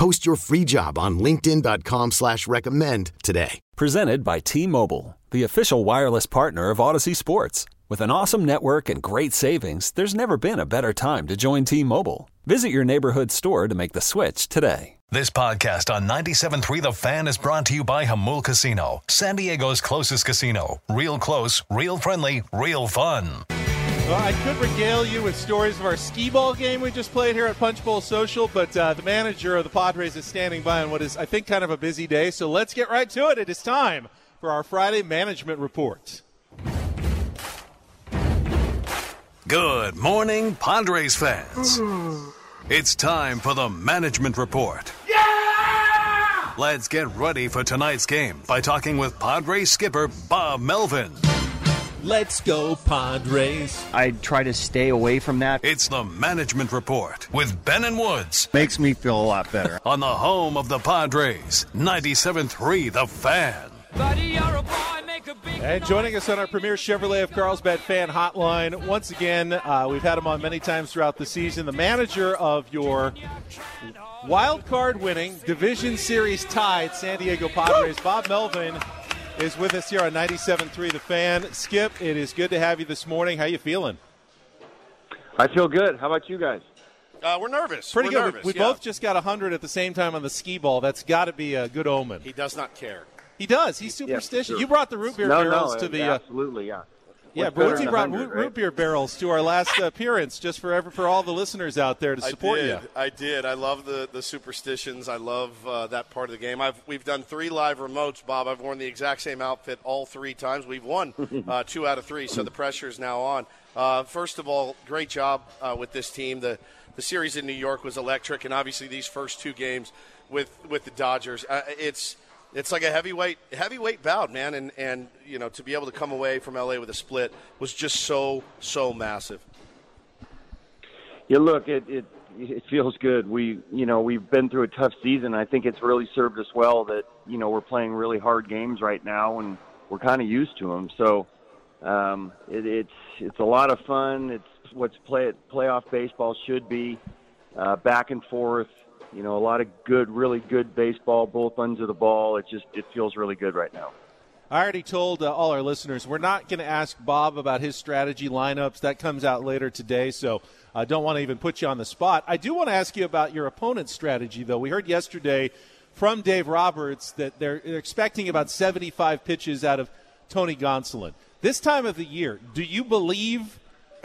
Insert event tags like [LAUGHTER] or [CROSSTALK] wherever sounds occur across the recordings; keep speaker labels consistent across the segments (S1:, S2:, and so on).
S1: Post your free job on linkedin.com slash recommend today.
S2: Presented by T-Mobile, the official wireless partner of Odyssey Sports. With an awesome network and great savings, there's never been a better time to join T-Mobile. Visit your neighborhood store to make the switch today.
S3: This podcast on 97.3 The Fan is brought to you by Jamul Casino, San Diego's closest casino. Real close, real friendly, real fun.
S4: Well, I could regale you with stories of our skee ball game we just played here at Punch Bowl Social, but uh, the manager of the Padres is standing by on what is, I think, kind of a busy day. So let's get right to it. It is time for our Friday management report.
S3: Good morning, Padres fans. It's time for the management report. Yeah! Let's get ready for tonight's game by talking with Padres skipper Bob Melvin.
S4: Let's go, Padres.
S5: I try to stay away from that.
S3: It's the management report with Ben and Woods
S5: Makes me feel a lot better. [LAUGHS]
S3: on the home of the Padres, 97.3 The Fan.
S4: And joining us on our premier Chevrolet of Carlsbad fan hotline, once again, uh, we've had him on many times throughout the season, the manager of your wild card winning, division series tied San Diego Padres, Bob Melvin, is with us here on 97.3 The Fan. Skip, it is good to have you this morning. How you feeling?
S6: I feel good. How about you guys?
S7: Uh, we're nervous.
S4: Pretty
S7: We're
S4: good.
S7: Nervous,
S4: we
S7: yeah.
S4: both just got 100 at the same time on the skee ball. That's got to be a good omen.
S7: He does not care.
S4: He does. He's
S6: Yeah,
S4: superstitious.
S6: sure.
S4: You brought the root beer
S6: no,
S4: barrels
S6: no,
S4: to the. Uh,
S6: absolutely, yeah.
S4: Yeah,
S6: better
S4: brought root,
S6: right?
S4: beer barrels to our last [LAUGHS] appearance, just for every, for all the listeners out there to support
S7: I did.
S4: you.
S7: I did. I love the, the superstitions. I love uh, that part of the game. I've we've done three live remotes, Bob. I've worn the exact same outfit all three times. We've won [LAUGHS] uh, two out of three, so the pressure is now on. Uh, first of all, great job uh, with this team. The the series in New York was electric, and obviously these first two games with with the Dodgers, uh, it's it's like a heavyweight heavyweight bout, man. And and you know to be able to come away from LA with a split was just so so massive.
S6: Yeah, look, it, it it feels good. We, you know, we've been through a tough season. I think it's really served us well that you know we're playing really hard games right now, and we're kind of used to them. So um, it, it's it's a lot of fun. It's what's play playoff baseball should be, uh, back and forth. You know, a lot of good, really good baseball, both ends of the ball. It just it feels really good right now.
S4: I already told uh, all our listeners we're not going to ask Bob about his strategy lineups. That comes out later today, so I don't want to even put you on the spot. I do want to ask you about your opponent's strategy, though. We heard yesterday from Dave Roberts that they're expecting about 75 pitches out of Tony Gonsolin. This time of the year, do you believe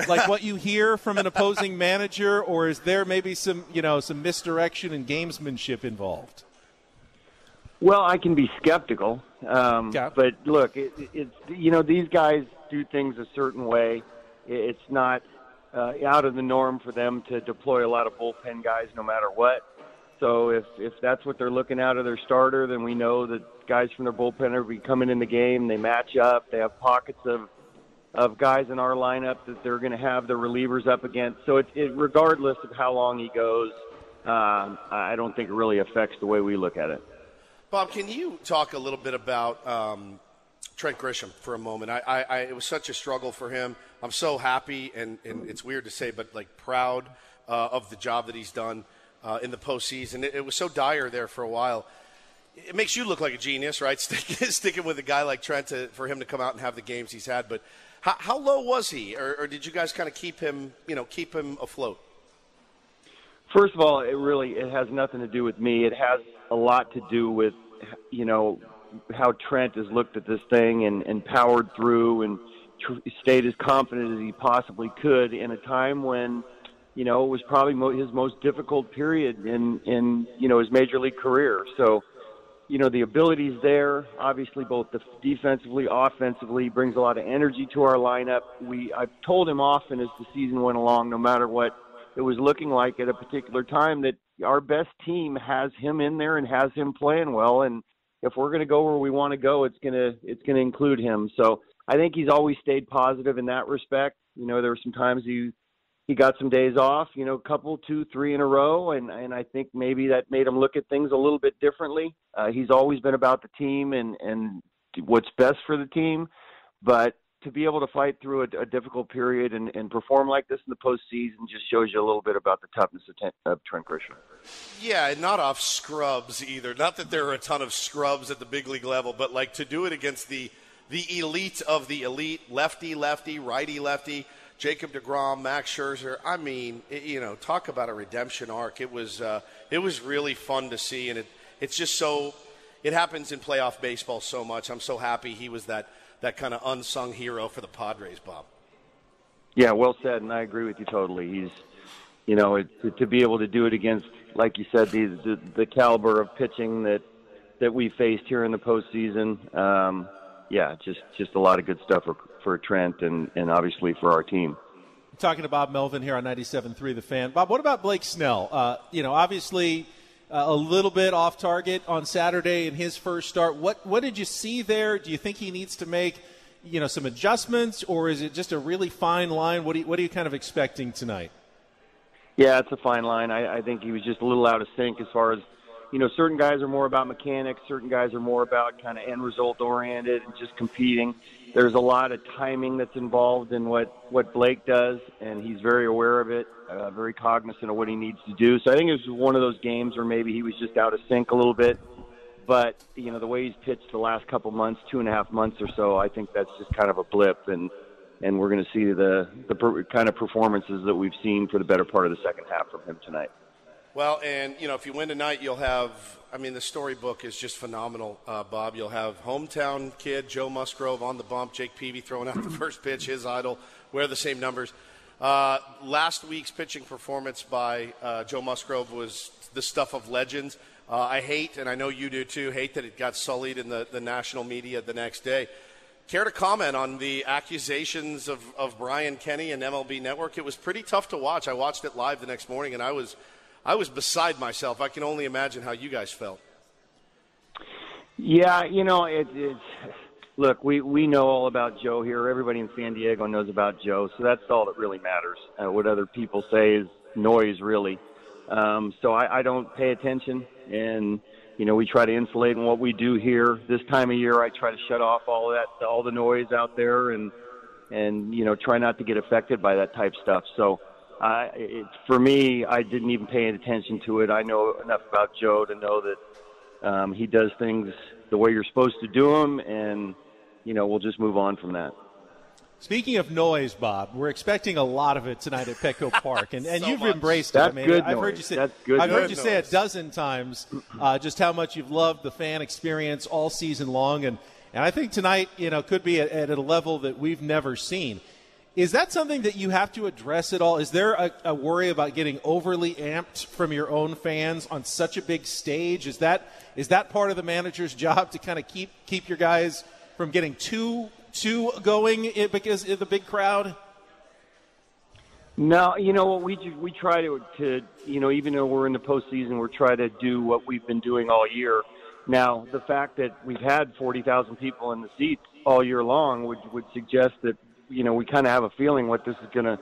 S4: like what you hear from an opposing manager, or is there maybe some you know some misdirection and gamesmanship involved?
S6: Well, I can be skeptical, um,
S4: Okay.
S6: but look, it, it's you know these guys do things a certain way. It's not uh, out of the norm for them to deploy a lot of bullpen guys, no matter what. So if if that's what they're looking out of their starter, then we know that guys from their bullpen are be coming in the game. They match up. They have pockets of of guys in our lineup that they're going to have the relievers up against. So it, it regardless of how long he goes, um, I don't think it really affects the way we look at it.
S7: Bob, can you talk a little bit about um, Trent Grisham for a moment? I, I, I, it was such a struggle for him. I'm so happy, and, and it's weird to say, but like proud uh, of the job that he's done uh, in the postseason. It, it was so dire there for a while. It makes you look like a genius, right? [LAUGHS] Sticking, with a guy like Trent to, for him to come out and have the games he's had. But how, how low was he, or, or did you guys kind of keep him, you know, keep him afloat?
S6: First of all, it really it has nothing to do with me. It has a lot to do with you know how Trent has looked at this thing and, and powered through and tr- stayed as confident as he possibly could in a time when you know it was probably mo- his most difficult period in in you know his major league career. So you know the abilities there. Obviously, both the defensively, offensively, brings a lot of energy to our lineup. We I've told him often as the season went along, no matter what it was looking like at a particular time, that our best team has him in there and has him playing well. And if we're going to go where we want to go, it's going to it's going to include him. So I think he's always stayed positive in that respect. You know, there were some times he he got some days off, you know, a couple, two, three in a row, and and I think maybe that made him look at things a little bit differently. Uh, he's always been about the team and and what's best for the team, but to be able to fight through a, a difficult period and, and perform like this in the postseason just shows you a little bit about the toughness of, of Trent Grisham.
S7: Yeah, and not off scrubs either. Not that there are a ton of scrubs at the big league level, but like to do it against the the elite of the elite, lefty, lefty, righty, lefty. Jacob Degrom, Max Scherzer. I mean, it, you know, talk about a redemption arc. It was uh, it was really fun to see, and it it's just so it happens in playoff baseball so much. I'm so happy he was that that kind of unsung hero for the Padres, Bob.
S6: Yeah, well said, and I agree with you totally. He's, you know, it, to, to be able to do it against, like you said, the, the the caliber of pitching that that we faced here in the postseason. Um, yeah, just just a lot of good stuff for Trent and and obviously for our team.
S4: Talking to Bob Melvin here on 97.3 The Fan. Bob, what about Blake Snell? Uh, you know, obviously uh, a little bit off target on Saturday in his first start. What what did you see there? Do you think he needs to make you know some adjustments, or is it just a really fine line? What are you, what are you kind of expecting tonight?
S6: Yeah, it's a fine line. I, I think he was just a little out of sync as far as you know. Certain guys are more about mechanics. Certain guys are more about kind of end result oriented and just competing there's a lot of timing that's involved in what what Blake does, and he's very aware of it, uh, very cognizant of what he needs to do. So I think it was one of those games where maybe he was just out of sync a little bit. But you know the way he's pitched the last couple months, two and a half months or so, I think that's just kind of a blip, and and we're going to see the the per, kind of performances that we've seen for the better part of the second half from him tonight.
S7: Well, and you know, if you win tonight, you'll have. I mean, the storybook is just phenomenal, uh, Bob. You'll have hometown kid Joe Musgrove on the bump, Jake Peavy throwing out the [LAUGHS] first pitch, his idol, wear the same numbers. Uh, last week's pitching performance by uh, Joe Musgrove was the stuff of legends. Uh, I hate, and I know you do too, hate that it got sullied in the, the national media the next day. Care to comment on the accusations of, of Brian Kenny and MLB Network? It was pretty tough to watch. I watched it live the next morning, and I was I was beside myself. I can only imagine how you guys felt.
S6: Yeah, you know, it, it's look, we we know all about Joe here. Everybody in San Diego knows about Joe, so that's all that really matters. Uh, what other people say is noise, really. Um, so I, I don't pay attention, and you know, we try to insulate in what we do here. This time of year, I try to shut off all that, all the noise out there, and and you know, try not to get affected by that type stuff. So uh, it, for me, I didn't even pay any attention to it. I know enough about Joe to know that um, he does things the way you're supposed to do them, and you know we'll just move on from that.
S4: Speaking of noise, Bob, we're expecting a lot of it tonight at Petco [LAUGHS] Park, and, and
S6: so
S4: you've
S6: much.
S4: embraced
S6: That's
S4: it. I mean,
S6: good
S4: I've
S6: noise.
S4: heard you say
S6: That's good
S4: I've heard
S6: noise.
S4: you say a dozen times uh, just how much you've loved the fan experience all season long, and and I think tonight, you know, could be at, at a level that we've never seen. Is that something that you have to address at all? Is there a, a, worry about getting overly amped from your own fans on such a big stage? Is that is that part of the manager's [LAUGHS] job to kind of keep keep your guys from getting too too going because of the big crowd?
S6: No, you know what we we try to to you know even though we're in the postseason, we're to do what we've been doing all year. Now, the fact that we've had forty thousand people in the seats all year long would would suggest that you know, we kind of have a feeling what this is going to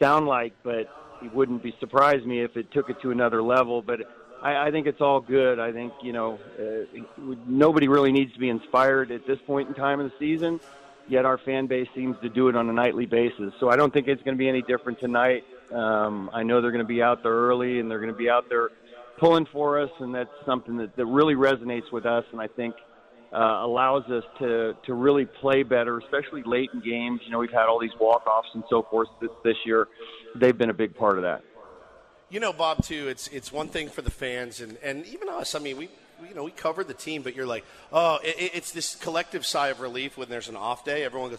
S6: sound like, but it wouldn't be surprise me if it took it to another level. But I, I think it's all good. I think you know, uh, nobody really needs to be inspired at this point in time of the season. Yet our fan base seems to do it on a nightly basis. So I don't think it's going to be any different tonight. Um, I know they're going to be out there early and they're going to be out there pulling for us, and that's something that, that really resonates with us. And I think uh, allows us to to really play better, especially late in games. You know, we've had all these walk offs and so forth this, this year. They've been a big part of that.
S7: You know, Bob, too. It's it's one thing for the fans and and even us. I mean, we. You know, we covered the team, but you're like, oh, it, it's this collective sigh of relief when there's an off day. Everyone goes,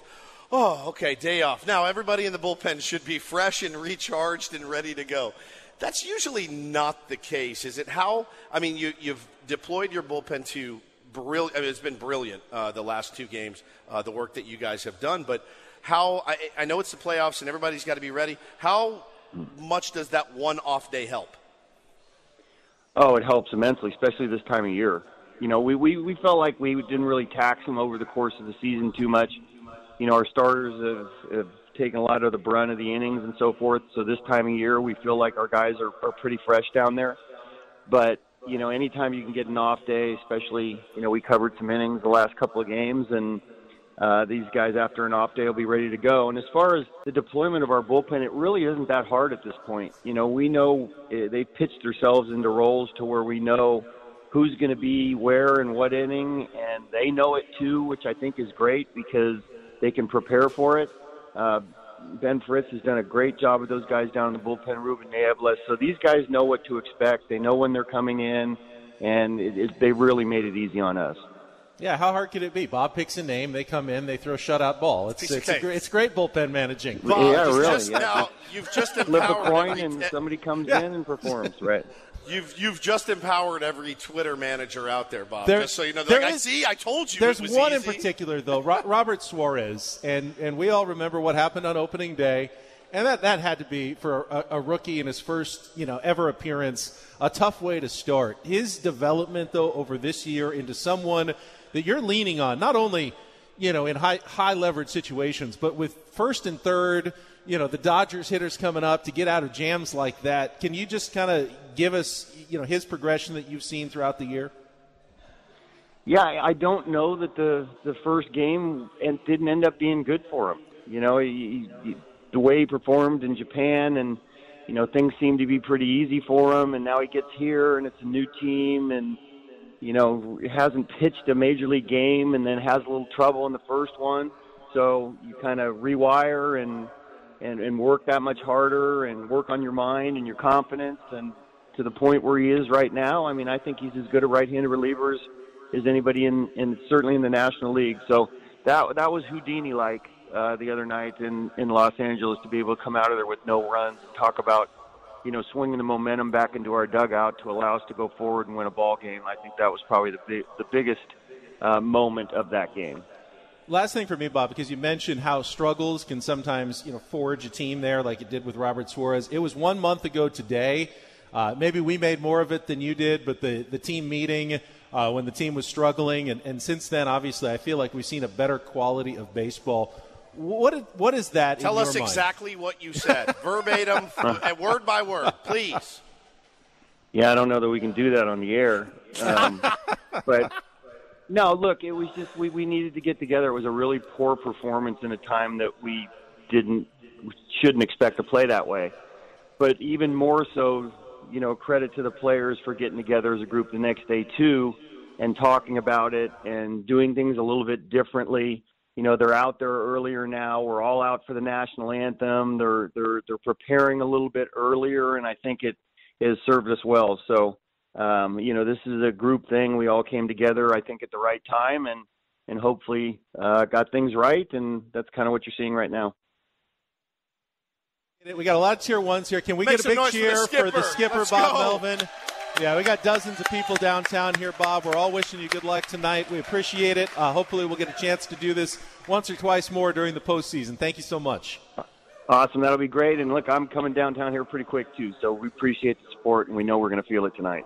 S7: oh, okay, day off. Now everybody in the bullpen should be fresh and recharged and ready to go. That's usually not the case, is it? How? I mean, you, you've deployed your bullpen to brilliant. I mean, it's been brilliant uh, the last two games, uh, the work that you guys have done. But how? I, I know it's the playoffs and everybody's got to be ready. How much does that one off day help?
S6: Oh, it helps immensely, especially this time of year. You know, we, we, we felt like we didn't really tax them over the course of the season too much. You know, our starters have, have taken a lot of the brunt of the innings and so forth. So this time of year, we feel like our guys are, are pretty fresh down there. But you know, anytime you can get an off day, especially you know, we covered some innings the last couple of games, and uh, these guys after an off day will be ready to go. And as far as the deployment of our bullpen, it really isn't that hard at this point. You know, we know uh, they pitched themselves into roles to where we know who's going to be where and what inning, and they know it too, which I think is great because they can prepare for it. Uh, Ben Fritz has done a great job with those guys down in the bullpen, Ruben Niebla. So these guys know what to expect. They know when they're coming in, and it, it, they really made it easy on us.
S4: Yeah, how hard could it be? Bob picks a name, they come in, they throw a shutout ball. It's it's, a, it's great bullpen managing.
S6: Bob, yeah, really.
S7: Just
S6: yeah.
S7: Now, you've just
S6: flip
S7: empowered
S6: a coin
S7: every,
S6: and somebody comes
S4: Yeah.
S6: in and performs. Right.
S7: You've you've just empowered every Twitter manager out there, Bob.
S4: There-
S7: just so you know,
S4: there
S7: like, I see, I told you.
S4: There's
S7: it was
S4: one in particular, though, Ro- Robert Suarez, and, and we all remember what happened on opening day, and that, that had to be for a, a rookie in his first you know ever appearance a tough way to start. His development, though, over this year into someone that you're leaning on, not only you know in high high leverage situations, but with first and third. You know the Dodgers hitters coming up to get out of jams like that. Can you just kind of give us, you know, his progression that you've seen throughout the year?
S6: Yeah, I don't know that the the first game and didn't end up being good for him. You know, he, he, the way he performed in Japan, and you know things seemed to be pretty easy for him. And now he gets here, and it's a new team, and you know hasn't pitched a major league game, and then has a little trouble in the first one. So you kind of rewire and and and work that much harder, and work on your mind and your confidence, and to the point where he is right now. I mean, I think he's as good a right-handed reliever as anybody in, in certainly in the National League. So that that was Houdini like uh, the other night in in Los Angeles to be able to come out of there with no runs and talk about you know swinging the momentum back into our dugout to allow us to go forward and win a ball game. I think that was probably the the biggest uh, moment of that game.
S4: Last thing for me, Bob, because you mentioned how struggles can sometimes, you know, forge a team there, like it did with Robert Suarez. It was one month ago today. Uh, maybe we made more of it than you did, but the, the team meeting uh, when the team was struggling, and, and since then, obviously, I feel like we've seen a better quality of baseball. What what is that?
S7: Tell
S4: in
S7: us
S4: your mind?
S7: exactly what you said, [LAUGHS] verbatim, and word by word, please.
S6: Yeah, I don't know that we can do that on the air. Um, [LAUGHS] but no, look, it was just we, we needed to get together. It was a really poor performance in a time that we didn't shouldn't expect to play that way. But even more so, you know, credit to the players for getting together as a group the next day too and talking about it and doing things a little bit differently. You know, they're out there earlier now. We're all out for the national anthem. They're they're they're preparing a little bit earlier and I think it has served us well. So, um, you know, this is a group thing. We all came together, I think, at the right time, and and hopefully uh, got things right. And that's kind of what you're seeing right now.
S4: We got a lot of tier ones here. Can we
S7: Make
S4: get a big
S7: noise for the
S4: cheer for the
S7: skipper.
S4: skipper, Bob
S7: go.
S4: Melvin? Yeah, we got dozens of people downtown here, Bob. We're all wishing you good luck tonight. We appreciate it. Uh, hopefully, we'll get a chance to do this once or twice more during the postseason. Thank you so much.
S6: Awesome, that'll be great. And look, I'm coming downtown here pretty quick too, so we appreciate the support, and we know we're going to feel it tonight.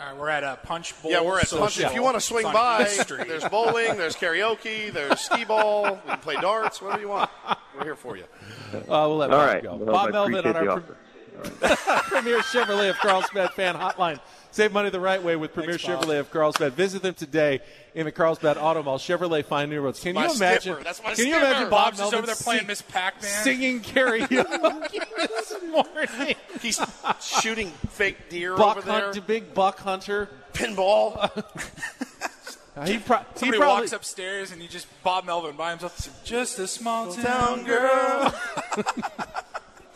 S8: All right, we're at a Punch Bowl.
S7: Yeah, we're at Punch.
S8: Social.
S7: If you want to swing by, [LAUGHS] there's bowling, there's karaoke, there's skee ball. We can play darts, whatever you want. We're here for you.
S4: Uh, we'll let
S6: All
S4: Bob
S6: right,
S4: go.
S6: well,
S4: Bob Melvin on our
S6: the
S4: pre-
S6: offer. [LAUGHS]
S4: Premier Chevrolet of Carlsbad fan hotline. Save money the right way with Premier
S8: Thanks,
S4: Chevrolet of Carlsbad. Visit them today in the Carlsbad Auto Mall. Chevrolet find new roads. Can
S7: My
S4: you imagine?
S7: skipper. That's my
S4: can you imagine Bob
S8: Bob's
S4: Melvin
S8: over there playing
S4: sing-
S8: Miss Pac-Man.
S4: singing karaoke [LAUGHS] this morning?
S7: He's shooting fake deer
S4: Buck
S7: over there.
S4: Hunt, big buck hunter.
S7: Pinball. [LAUGHS]
S4: He, pro- he
S8: Somebody
S4: probably
S8: walks upstairs and you just Bob Melvin by himself. Just a small town
S7: Town girl.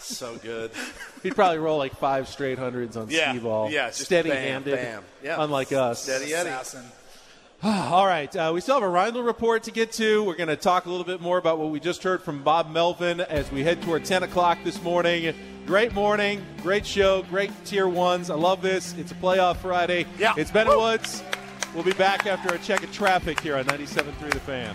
S7: So good. [LAUGHS]
S4: he'd probably roll like five straight hundreds on
S7: Yeah,
S4: skee ball.
S7: yeah, just
S4: steady
S7: bam,
S4: handed.
S7: bam. Yeah.
S4: Unlike us.
S7: Steady Eddie.
S8: assassin. [SIGHS]
S4: All right, uh, we still have a Reindl report to get to. We're going to talk a little bit more about what we just heard from Bob Melvin as we head toward 10 o'clock this morning. Great morning, great show, great tier ones. I love this. It's a playoff Friday.
S7: Yeah.
S4: It's Ben Woods. We'll be back after a check of traffic here on 97.3 The Fan.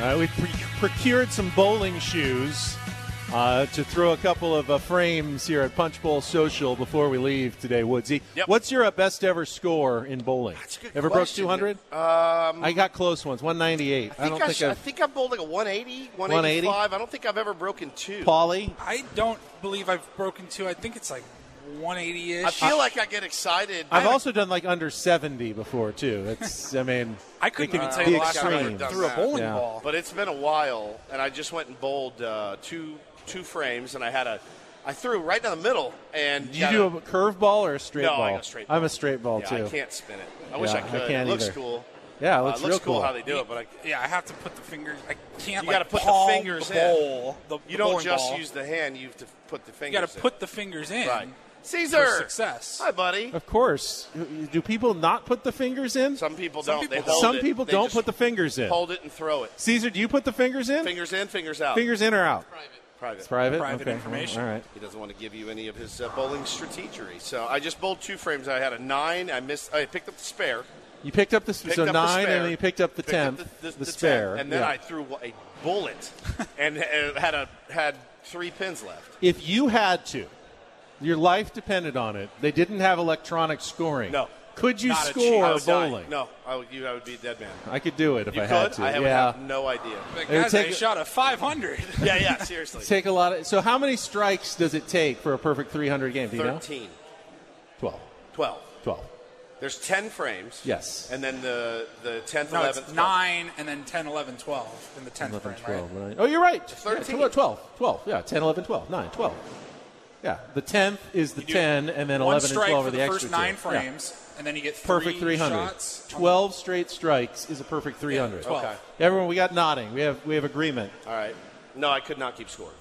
S4: Uh, we pre- procured some bowling shoes uh, to throw a couple of uh, frames here at Punch Bowl Social before we leave today, Woodsy.
S7: Yep.
S4: What's your uh, best ever score in bowling? Ever
S7: question.
S4: broke 200?
S7: Um,
S4: I got close ones, 198.
S7: I think,
S4: don't
S7: I,
S4: think
S7: sh- I
S4: I've.
S7: think I've bowled like a 180,
S4: 180?
S7: 185. I don't think I've ever broken two.
S4: Paulie?
S8: I don't believe I've broken two. I think it's like 180 ish.
S7: I feel like I get excited.
S4: I've also done like under 70 before, too. It's, I mean, [LAUGHS]
S8: I
S4: it
S8: couldn't
S4: can
S8: even
S4: be
S8: tell you the last time I
S4: extreme.
S7: done
S8: threw a bowling
S4: Yeah.
S8: ball.
S7: But it's been a while, and I just went and bowled uh, two two frames, and I had a I threw right down the middle, and
S4: you do
S7: a-
S4: a curveball or a straight
S7: No,
S4: ball?
S7: I go straight
S4: I'm a straight ball,
S7: yeah,
S4: too.
S7: I can't spin it. I wish
S4: Yeah,
S7: I
S4: I
S7: could.
S4: can't
S7: it looks
S4: either.
S7: cool.
S4: Yeah, it
S7: Uh,
S4: looks
S7: looks
S4: real
S7: cool,
S4: cool.
S7: how they do it, but I,
S8: Yeah, I have to put the fingers. I can't.
S7: you
S8: like,
S7: got to put the
S8: palm
S7: fingers
S8: the
S7: in.
S8: bowl, the,
S7: you don't just
S8: ball.
S7: use the hand; you have to put the fingers.
S8: You got to put the fingers in.
S7: right. Caesar,
S8: For success.
S7: Hi, buddy.
S4: Of course. Do people not put the fingers in?
S7: Some people don't.
S8: people
S7: they hold
S4: Some
S7: it.
S4: people
S7: They
S4: don't put the fingers in.
S7: hold it and throw it.
S4: Caesar, do you put the fingers in?
S7: Fingers in, fingers out.
S4: Fingers in or out?
S7: private.
S4: It's private.
S8: Private
S4: Okay.
S8: information.
S4: All right.
S7: He doesn't want to give you any of his uh, bowling strategery. So I just bowled two frames. I had a nine. I missed. I picked up the spare.
S4: You picked up the
S7: Picked
S4: so
S7: up
S4: nine,
S7: spare,
S4: and then you picked up the
S7: picked up
S4: tenth,
S7: the, the, the
S4: spare,
S7: 10th, and then
S4: yeah.
S7: I threw a bullet, [LAUGHS] and uh, had a had three pins left.
S4: If you had to, your life depended on it. They didn't have electronic scoring.
S7: No.
S4: Could you
S8: Not
S4: score
S7: I would
S4: bowling?
S7: No, I would, you, I would be a dead man.
S4: I could do it if
S7: You
S4: I
S7: could.
S4: had to.
S7: I would
S4: yeah.
S7: have no idea.
S8: But
S4: It
S8: guys,
S4: take-
S8: I shot a 500. [LAUGHS]
S7: yeah, yeah. Seriously.
S4: Take a lot of. So, how many strikes does it take for a perfect 300 game? Do you know?
S7: 13,
S4: 12.
S7: 12.
S4: 12.
S7: There's 10 frames.
S4: Yes.
S7: And then the the 10th,
S8: no,
S7: 11th,
S8: it's
S7: 12th.
S8: 9 and then 10, 11, 12 in the 10th
S4: 11,
S8: frame,
S4: 12,
S8: right?
S4: right? Oh, you're right.
S7: 13.
S4: Yeah, 12, 12. Yeah, 10, 11, 12. 9, 12. Yeah, the 10th is the 10, and then
S8: one
S4: 11 and 12 are the,
S8: the
S4: extra
S8: first
S4: two.
S8: nine
S4: Yeah.
S8: frames, and then you get
S4: Perfect 300.
S8: shots.
S4: 12 straight strikes is a perfect 300.
S8: 12.
S7: Okay.
S4: Everyone, we got nodding. We have we have agreement.
S7: All right. No, I could not keep score.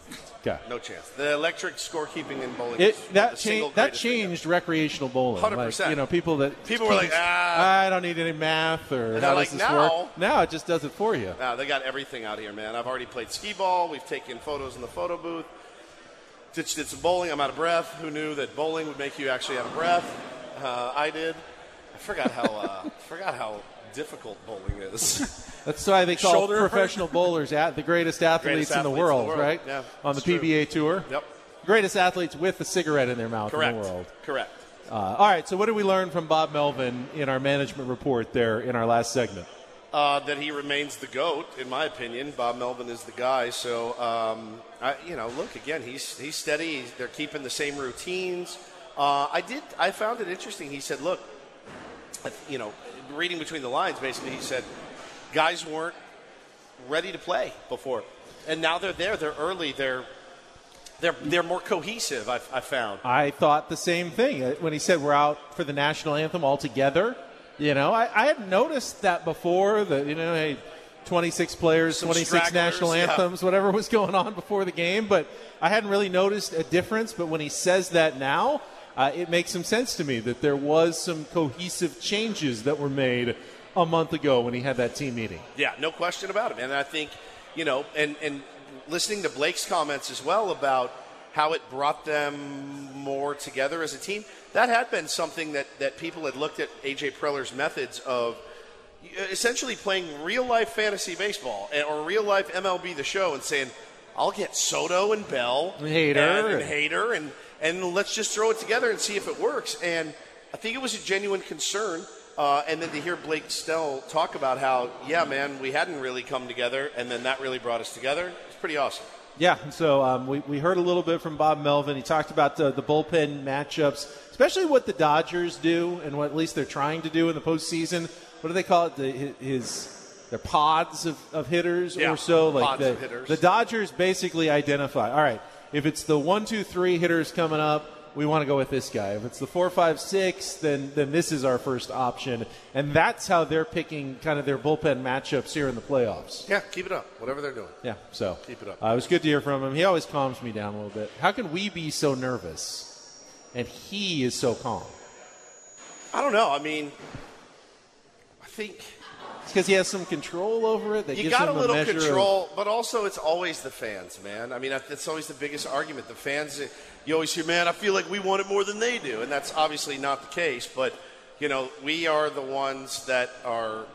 S4: Okay.
S7: No chance. The electric scorekeeping in bowling
S4: It,
S7: is
S4: that
S7: the single
S4: changed. That
S7: greatest thing
S4: changed recreational bowling.
S7: 100%.
S4: Like, you know, people that
S7: People were like, "Ah."
S4: I don't need any math or
S7: And
S4: how
S7: they're like,
S4: does this
S7: "Now."
S4: work? Now it just does it for you.
S7: Now they got everything out here, man. I've already played skee ball. We've taken photos in the photo booth. Did, did some bowling. I'm out of breath. Who knew that bowling would make you actually out of breath? Uh, I did. I forgot how uh, [LAUGHS] forgot how difficult bowling is. [LAUGHS]
S4: That's why they call
S8: Shoulder
S4: professional bowlers at the greatest athletes,
S7: Greatest
S4: in, the
S7: athletes in the
S4: world,
S7: world.
S4: right?
S7: Yeah,
S4: On the
S7: true.
S4: PBA tour.
S7: yep.
S4: Greatest athletes with a cigarette in their mouth
S7: Correct.
S4: in the world.
S7: Correct.
S4: Uh, all right, so what did we learn from Bob Melvin in our management report there in our last segment?
S7: Uh, that he remains the goat, in my opinion. Bob Melvin is the guy. So, um, I, you know, look again. He's he's steady. They're keeping the same routines. Uh, I did. I found it interesting. He said, "Look, you know, reading between the lines, basically, he said guys weren't ready to play before, and now they're there. They're early. They're they're they're more cohesive. I've, I found.
S4: I thought the same thing Uh, when he said we're out for the national anthem all together. You know, I, I had noticed that before. That you know, hey, 26 players,
S7: Some
S4: 26
S7: stragglers,
S4: national
S7: yeah.
S4: anthems, whatever was going on before the game. But I hadn't really noticed a difference. But when he says that now, uh, it makes some sense to me that there was some cohesive changes that were made a month ago when he had that team meeting.
S7: Yeah, no question about it. And I think, you know, and, and listening to Blake's comments as well about how it brought them more together as a team, that had been something that, that people had looked at A.J. Preller's methods of essentially playing real life fantasy baseball or real life MLB the show and saying, I'll get Soto and Bell
S4: Hader.
S7: and, and Hader and, and let's just throw it together and see if it works. And I think it was a genuine concern. Uh, and then to hear Blake Snell talk about how, yeah, man, we hadn't really come together, and then that really brought us together. It's pretty awesome.
S4: Yeah, so um, we, we heard a little bit from Bob Melvin. He talked about the, the bullpen matchups, especially what the Dodgers do and what at least they're trying to do in the postseason. What do they call it? The, his their pods of, of hitters
S7: Yeah,
S4: or so. Like
S7: pods
S4: the,
S7: of hitters.
S4: the Dodgers basically identify. All right, if it's the one, two, three hitters coming up, we want to go with this guy. If it's the four, five, six, then then this is our first option, and that's how they're picking kind of their bullpen matchups here in the playoffs.
S7: Yeah, keep it up, whatever they're doing.
S4: Yeah, so
S7: Keep it up.
S4: Uh, it was good to hear from him. He always calms me down a little bit. How can we be so nervous, and he is so calm?
S7: I don't know. I mean, I think
S4: It's because he has some control over it. That
S7: you
S4: gives
S7: got a little
S4: of-
S7: control, but also it's always the fans, man. I mean, that's always the biggest argument. The fans, you always hear, man, I feel like we want it more than they do, and that's obviously not the case. But you know, we are the ones that are.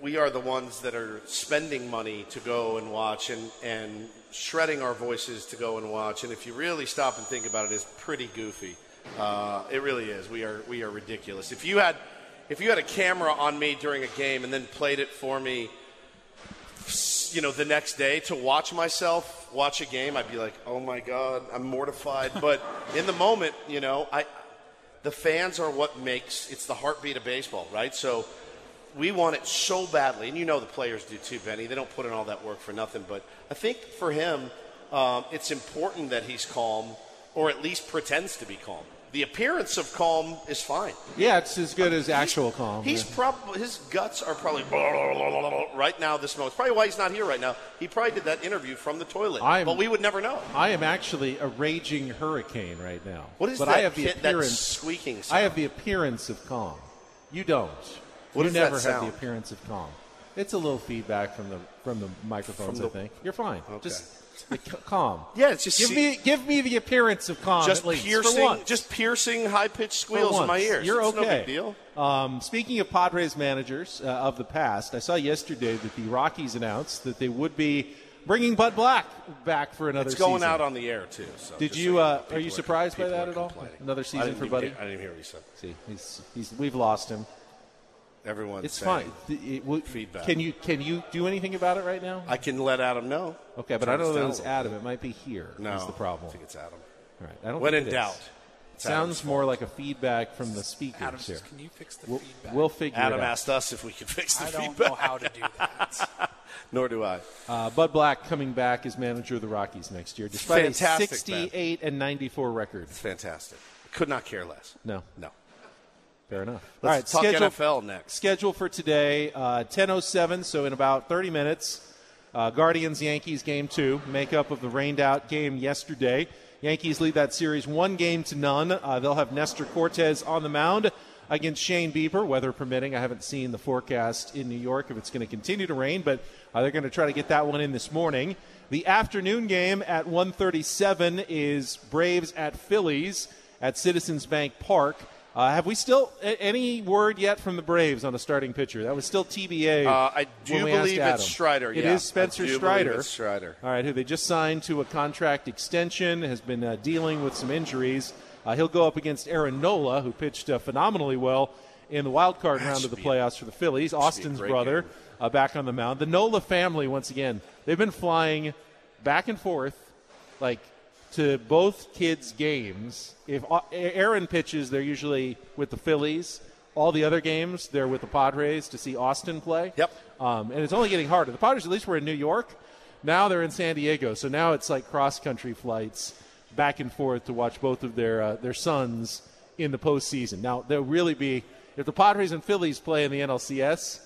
S7: We are the ones that are spending money to go and watch and, and shredding our voices to go and watch. And if you really stop and think about it, it's pretty goofy. Uh, it really is. We are we are ridiculous. If you had if you had a camera on me during a game and then played it for me, you know, the next day to watch myself watch a game, I'd be like, oh my god, I'm mortified. but in the moment, you know, I the fans are what makes it's the heartbeat of baseball, right? So we want it so badly, and you know the players do too, Benny. They don't put in all that work for nothing. But I think for him, um, it's important that he's calm, or at least pretends to be calm. The appearance of calm is fine.
S4: Yeah, it's as good as actual calm.
S7: He's
S4: yeah.
S7: probably his guts are probably [LAUGHS] right now. This moment, it's probably why he's not here right now. He probably did that interview from the toilet,
S4: I'm-
S7: but we would never know.
S4: I am actually a raging hurricane right now.
S7: What is
S4: but
S7: that
S4: I have the
S7: hit- that
S4: appearance.
S7: squeaking sound?
S4: I have the appearance of calm. You don't.
S7: What
S4: you
S7: does
S4: never have the appearance of calm. It's a little feedback from the from the microphones.
S7: From
S4: I think you're fine.
S7: Okay.
S4: Just the calm. [LAUGHS]
S7: Yeah, it's just
S4: give
S7: see-
S4: me give me the appearance of calm.
S7: just
S4: least, for
S7: piercing, just piercing, high pitched squeals in my ears.
S4: You're
S7: It's
S4: okay.
S7: No big deal.
S4: Um, speaking of Padres managers uh, of the past, I saw yesterday that the Rockies announced that they would be bringing Bud Black back for another season.
S7: It's going
S4: season.
S7: out on the air too. So
S4: Did you?
S7: so
S4: uh, are you surprised by that at all? Another season for Buddy.
S7: I didn't hear what you said.
S4: See, he's, he's we've lost him.
S7: Everyone's
S4: It's
S7: saying
S4: fine. Th- it- w-
S7: feedback.
S4: Can you can you do anything about it right now?
S7: I can let Adam know.
S4: Okay, but I don't know
S7: down
S4: that it's Adam. It might be here.
S7: No,
S4: is the problem.
S7: I think it's Adam.
S4: All right. I don't
S7: When
S4: think
S7: in
S4: it is.
S7: doubt, it's
S4: sounds
S7: Adam's
S4: more like a feedback from the speakers
S8: Adam
S4: here.
S8: "Can you fix the
S4: we'll,
S8: feedback?"
S4: We'll figure
S7: Adam
S4: it out.
S7: Adam asked us if we could fix the
S8: I don't
S7: feedback.
S8: know how to do that. [LAUGHS]
S7: Nor do I.
S4: Uh, Bud Black coming back as manager of the Rockies next year, despite
S7: Fantastic,
S4: a 68 and 94 record.
S7: It's fantastic. Could not care less.
S4: No,
S7: No.
S4: Fair enough.
S7: Let's
S4: All right,
S7: talk
S4: schedule,
S7: NFL next.
S4: Schedule for today, uh, 10:07. So in about 30 minutes, uh, Guardians Yankees game two, makeup of the rained out game yesterday. Yankees lead that series one game to none. Uh, they'll have Nestor Cortes on the mound against Shane Bieber, weather permitting. I haven't seen the forecast in New York if it's going to continue to rain, but uh, they're going to try to get that one in this morning. The afternoon game at 1:37 is Braves at Phillies at Citizens Bank Park. Uh, have we still a- any word yet from the Braves on a starting pitcher? That was still TBA.
S7: Uh, I do
S4: when we asked
S7: believe it's. Strider,
S4: It
S7: yeah.
S4: is Spencer Strider.
S7: Strider.
S4: All right, who they just signed to a contract extension, has been uh, dealing with some injuries. Uh, he'll go up against Aaron Nola, who pitched uh, phenomenally well in the wild card
S7: That
S4: round of the playoffs for the Phillies. Austin's brother uh, back on the mound. The Nola family, once again, they've been flying back and forth, like to both kids' games. If Aaron pitches, they're usually with the Phillies. all the other games, they're with the Padres to see Austin play.
S7: Yep.
S4: Um, and it's only getting harder. The Padres, at least, were in New York. Now they're in San Diego. So now it's like cross country flights back and forth to watch both of their uh, their sons in the postseason. Now they'll really be if the Padres and Phillies play in the NLCS,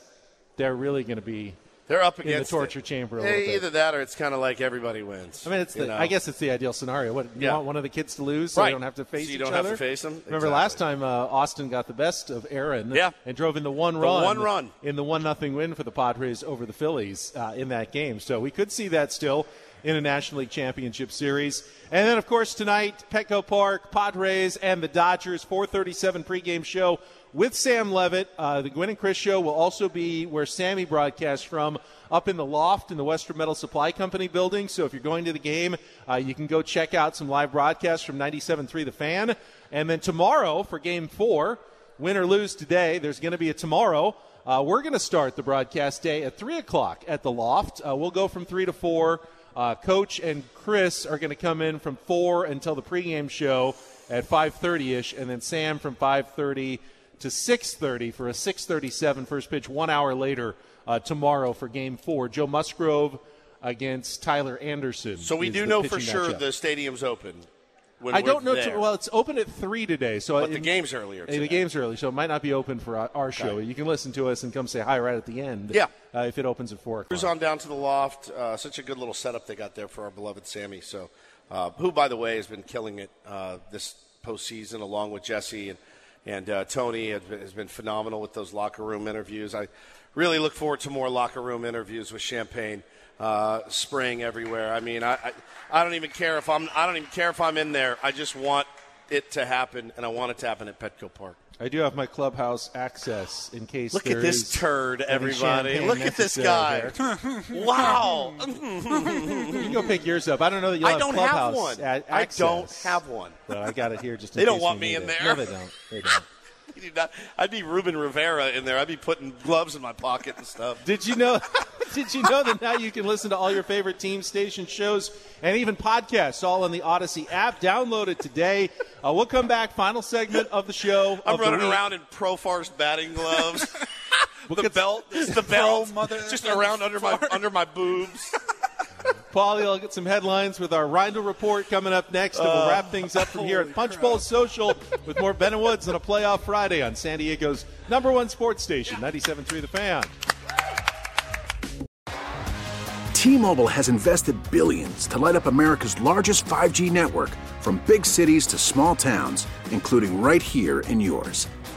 S4: they're really going to be
S7: They're up
S4: in the torture
S7: it.
S4: chamber a little bit.
S7: Either that or it's kind of like everybody wins.
S4: I mean, it's the,
S7: know?
S4: I guess it's the ideal scenario. What you
S7: Yeah.
S4: want one of the kids to lose, so
S7: Right.
S4: they don't have to face
S7: So you don't have to face them?
S4: Remember last time uh, Austin got the best of Aaron,
S7: Yeah.
S4: and drove in the one
S7: The
S4: run,
S7: one run.
S4: in the one nothing win for the Padres over the Phillies uh, in that game. So we could see that still in a National League Championship Series, and then of course tonight, Petco Park, Padres and the Dodgers, 4:37 pregame show with Sam Levitt. Uh, the Gwen and Chris show will also be where Sammy broadcasts from up in the loft in the Western Metal Supply Company building. So if you're going to the game, uh, you can go check out some live broadcasts from 97.3 The Fan. And then tomorrow for game four, win or lose today, there's going to be a tomorrow. Uh, we're going to start the broadcast day at 3 o'clock at the loft. Uh, we'll go from 3 to 4. Uh, Coach and Chris are going to come in from 4 until the pregame show at 5.30ish, and then Sam from 5.30 to 6.30 for a 6.37 first pitch one hour later uh, tomorrow for game four. Joe Musgrove against Tyler Anderson.
S7: So we do know for sure
S4: matchup.
S7: the stadium's open. When
S4: I don't know. Too, well, it's open at three today, so
S7: But the game's earlier
S4: eh, The game's early, so it might not be open for our, our show. You can listen to us and come say hi right at the end.
S7: Yeah.
S4: uh, if it opens at four.
S7: Cruise on down to the loft. Uh, such a good little setup they got there for our beloved Sammy. So, uh, who, by the way, has been killing it uh, this postseason, along with Jesse and and uh, Tony has been, phenomenal with those locker room interviews. I really look forward to more locker room interviews with Champagne uh, spraying everywhere. I mean, I, I I don't even care if I'm I don't even care if I'm in there. I just want it to happen, and I want it to happen at Petco Park.
S4: I do have my clubhouse access in case.
S7: Look at this
S4: is
S7: turd, everybody. Look at this guy. [LAUGHS] wow. [LAUGHS]
S4: you can go pick yours up. I don't know that you'll
S7: I
S4: have
S7: don't have
S4: clubhouse
S7: one.
S4: a-
S7: I
S4: access,
S7: don't have one.
S4: But I got it here just. [LAUGHS] In
S7: They don't want me in
S4: it.
S7: there.
S4: No, they don't. They don't. [LAUGHS]
S7: You do not- I'd be Ruben Rivera in there. I'd be putting gloves in my pocket and stuff.
S4: Did you know? [LAUGHS] Did you know that now you can listen to all your favorite team station shows and even podcasts all on the Odyssey app? Download it today. Uh, we'll come back. Final segment of the show.
S7: I'm running around in Pro Farce batting gloves. [LAUGHS] The belt, the belt,
S8: mother-
S7: just around under my under my boobs.
S4: Paulie will get some headlines with our Rindle report coming up next, and we'll uh, wrap things up from here at Punch Bowl Social with more Ben and Woods on a playoff Friday on San Diego's number one sports station, 97.3 The Fan.
S9: T-Mobile has invested billions to light up America's largest 5G network from big cities to small towns, including right here in yours.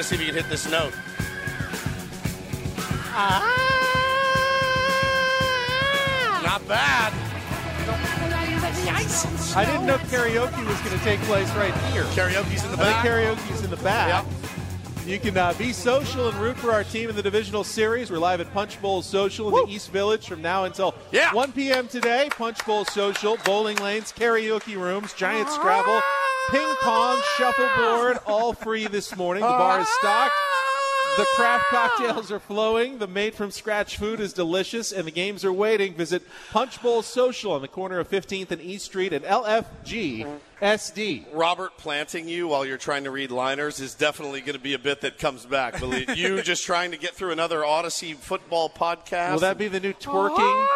S7: Want to see if you can hit this note. Not bad.
S4: I didn't know karaoke was going to take place right here.
S7: Karaoke's in the
S4: I
S7: back.
S4: think karaoke's in the back. You can uh, be social and root for our team in the divisional series. We're live at Punch Bowl Social in the East Village from now until 1 p.m. today. Punch Bowl Social, bowling lanes, karaoke rooms, giant Scrabble, Ping pong, shuffleboard, all free this morning. The bar is stocked. The craft cocktails are flowing. The made from scratch food is delicious, and the games are waiting. Visit Punch Bowl Social on the corner of 15th and East Street at LFG SD.
S7: Robert planting you while you're trying to read liners is definitely going to be a bit that comes back. Believe you [LAUGHS] just trying to get through another Odyssey football podcast.
S4: Will that be the new twerking,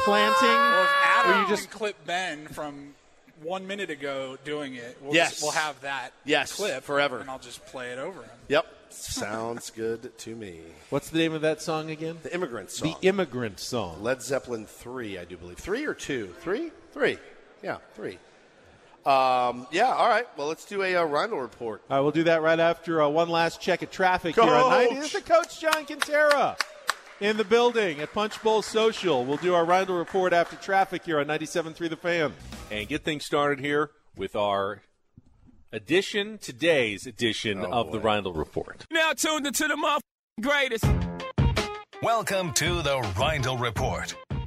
S4: planting?
S8: Well, if Adam
S4: Or you just
S8: clip Ben from one minute ago doing it, we'll,
S7: Yes.
S8: just, we'll have that
S7: Yes,
S8: clip
S7: forever.
S8: and I'll just play it over him.
S7: Yep. [LAUGHS] Sounds good to me.
S4: What's the name of that song again?
S7: The Immigrant Song.
S4: The Immigrant Song.
S7: Led Zeppelin 3, I do believe. 3 or 2? 3? 3. Yeah, 3. Um, yeah, all right. Well, let's do a uh, Rhino report.
S4: All right, we'll do that right after uh, one last check of traffic here on 90. This is the Coach John Kentera in the building at Punch Bowl Social. We'll do our Rhino report after traffic here on 97.3 The Fan.
S10: And get things started here with our edition, today's edition
S3: Oh,
S10: of the Rindle Report.
S3: Now tuned into the muff greatest. Welcome to the Rindle Report